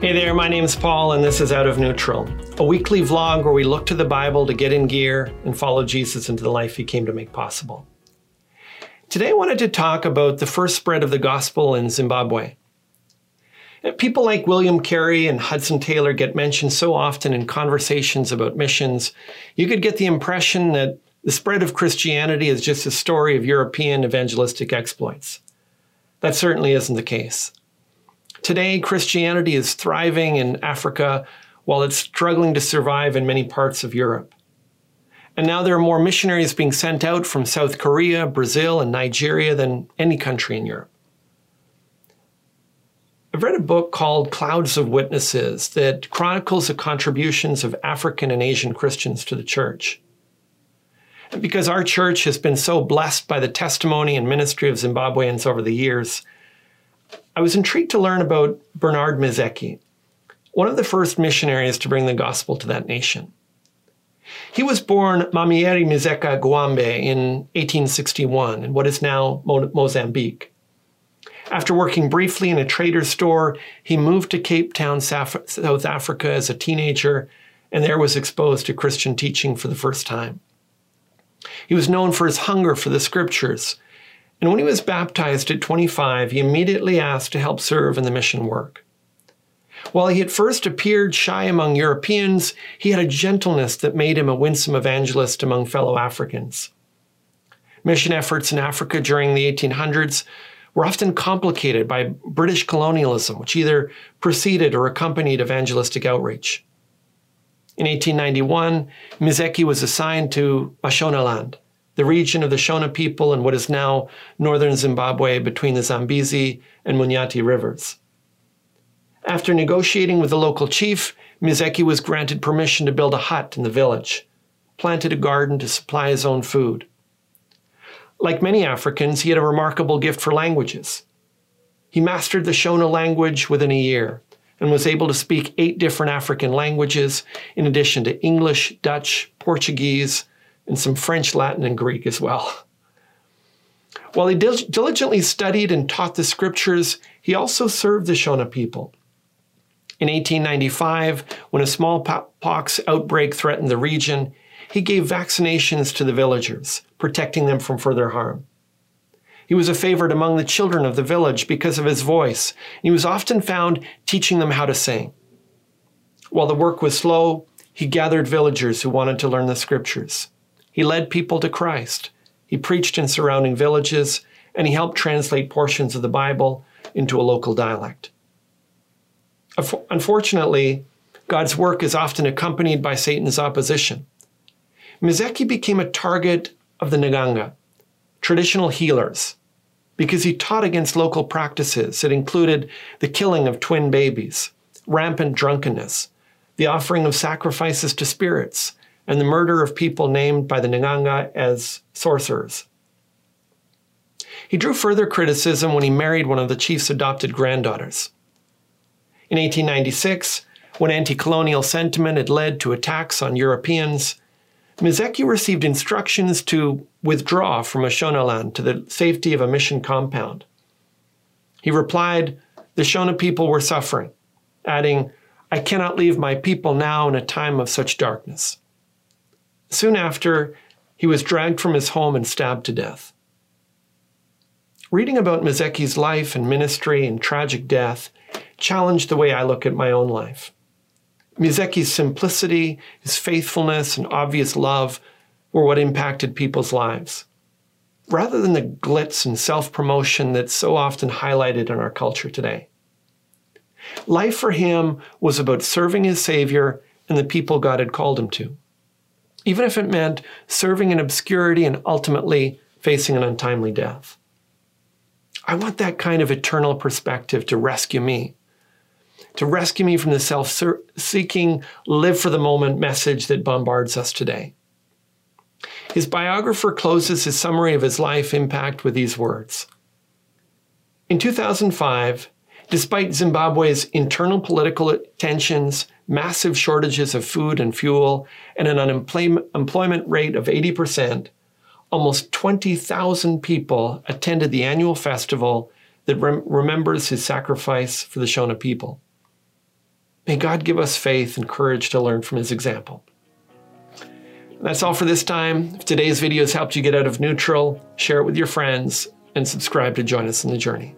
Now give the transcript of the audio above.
Hey there, my name is Paul, and this is Out of Neutral, a weekly vlog where we look to the Bible to get in gear and follow Jesus into the life he came to make possible. Today, I wanted to talk about the first spread of the gospel in Zimbabwe. People like William Carey and Hudson Taylor get mentioned so often in conversations about missions, you could get the impression that the spread of Christianity is just a story of European evangelistic exploits. That certainly isn't the case. Today, Christianity is thriving in Africa while it's struggling to survive in many parts of Europe. And now there are more missionaries being sent out from South Korea, Brazil, and Nigeria than any country in Europe. I've read a book called Clouds of Witnesses that chronicles the contributions of African and Asian Christians to the church. And because our church has been so blessed by the testimony and ministry of Zimbabweans over the years, I was intrigued to learn about Bernard Mizeki, one of the first missionaries to bring the gospel to that nation. He was born Mamieri Mizeka Gwambe in 1861 in what is now Mo- Mozambique. After working briefly in a trader's store, he moved to Cape Town, South Africa as a teenager, and there was exposed to Christian teaching for the first time. He was known for his hunger for the scriptures and when he was baptized at 25, he immediately asked to help serve in the mission work. While he at first appeared shy among Europeans, he had a gentleness that made him a winsome evangelist among fellow Africans. Mission efforts in Africa during the 1800s were often complicated by British colonialism, which either preceded or accompanied evangelistic outreach. In 1891, Mizeki was assigned to Mashonaland, the region of the Shona people and what is now northern Zimbabwe between the Zambezi and Munyati rivers. After negotiating with the local chief, Mizeki was granted permission to build a hut in the village, planted a garden to supply his own food. Like many Africans, he had a remarkable gift for languages. He mastered the Shona language within a year and was able to speak eight different African languages in addition to English, Dutch, Portuguese, and some French, Latin, and Greek as well. While he diligently studied and taught the scriptures, he also served the Shona people. In 1895, when a smallpox outbreak threatened the region, he gave vaccinations to the villagers, protecting them from further harm. He was a favorite among the children of the village because of his voice. and He was often found teaching them how to sing. While the work was slow, he gathered villagers who wanted to learn the scriptures. He led people to Christ. He preached in surrounding villages, and he helped translate portions of the Bible into a local dialect. Unfortunately, God's work is often accompanied by Satan's opposition. Mizeki became a target of the Nganga, traditional healers, because he taught against local practices that included the killing of twin babies, rampant drunkenness, the offering of sacrifices to spirits, and the murder of people named by the Nganga as sorcerers. He drew further criticism when he married one of the chief's adopted granddaughters. In 1896, when anti colonial sentiment had led to attacks on Europeans, Mizeki received instructions to withdraw from Mashonaland to the safety of a mission compound. He replied, The Shona people were suffering, adding, I cannot leave my people now in a time of such darkness. Soon after, he was dragged from his home and stabbed to death. Reading about Mizeki's life and ministry and tragic death challenged the way I look at my own life. Mizeki's simplicity, his faithfulness, and obvious love were what impacted people's lives, rather than the glitz and self promotion that's so often highlighted in our culture today. Life for him was about serving his Savior and the people God had called him to even if it meant serving in obscurity and ultimately facing an untimely death. I want that kind of eternal perspective to rescue me, to rescue me from the self seeking, live for the moment message that bombards us today. His biographer closes his summary of his life impact with these words In 2005, despite Zimbabwe's internal political tensions massive shortages of food and fuel, and an unemployment rate of 80%, almost 20,000 people attended the annual festival that rem- remembers his sacrifice for the Shona people. May God give us faith and courage to learn from his example. That's all for this time. If today's video has helped you get out of neutral, share it with your friends and subscribe to join us in the journey.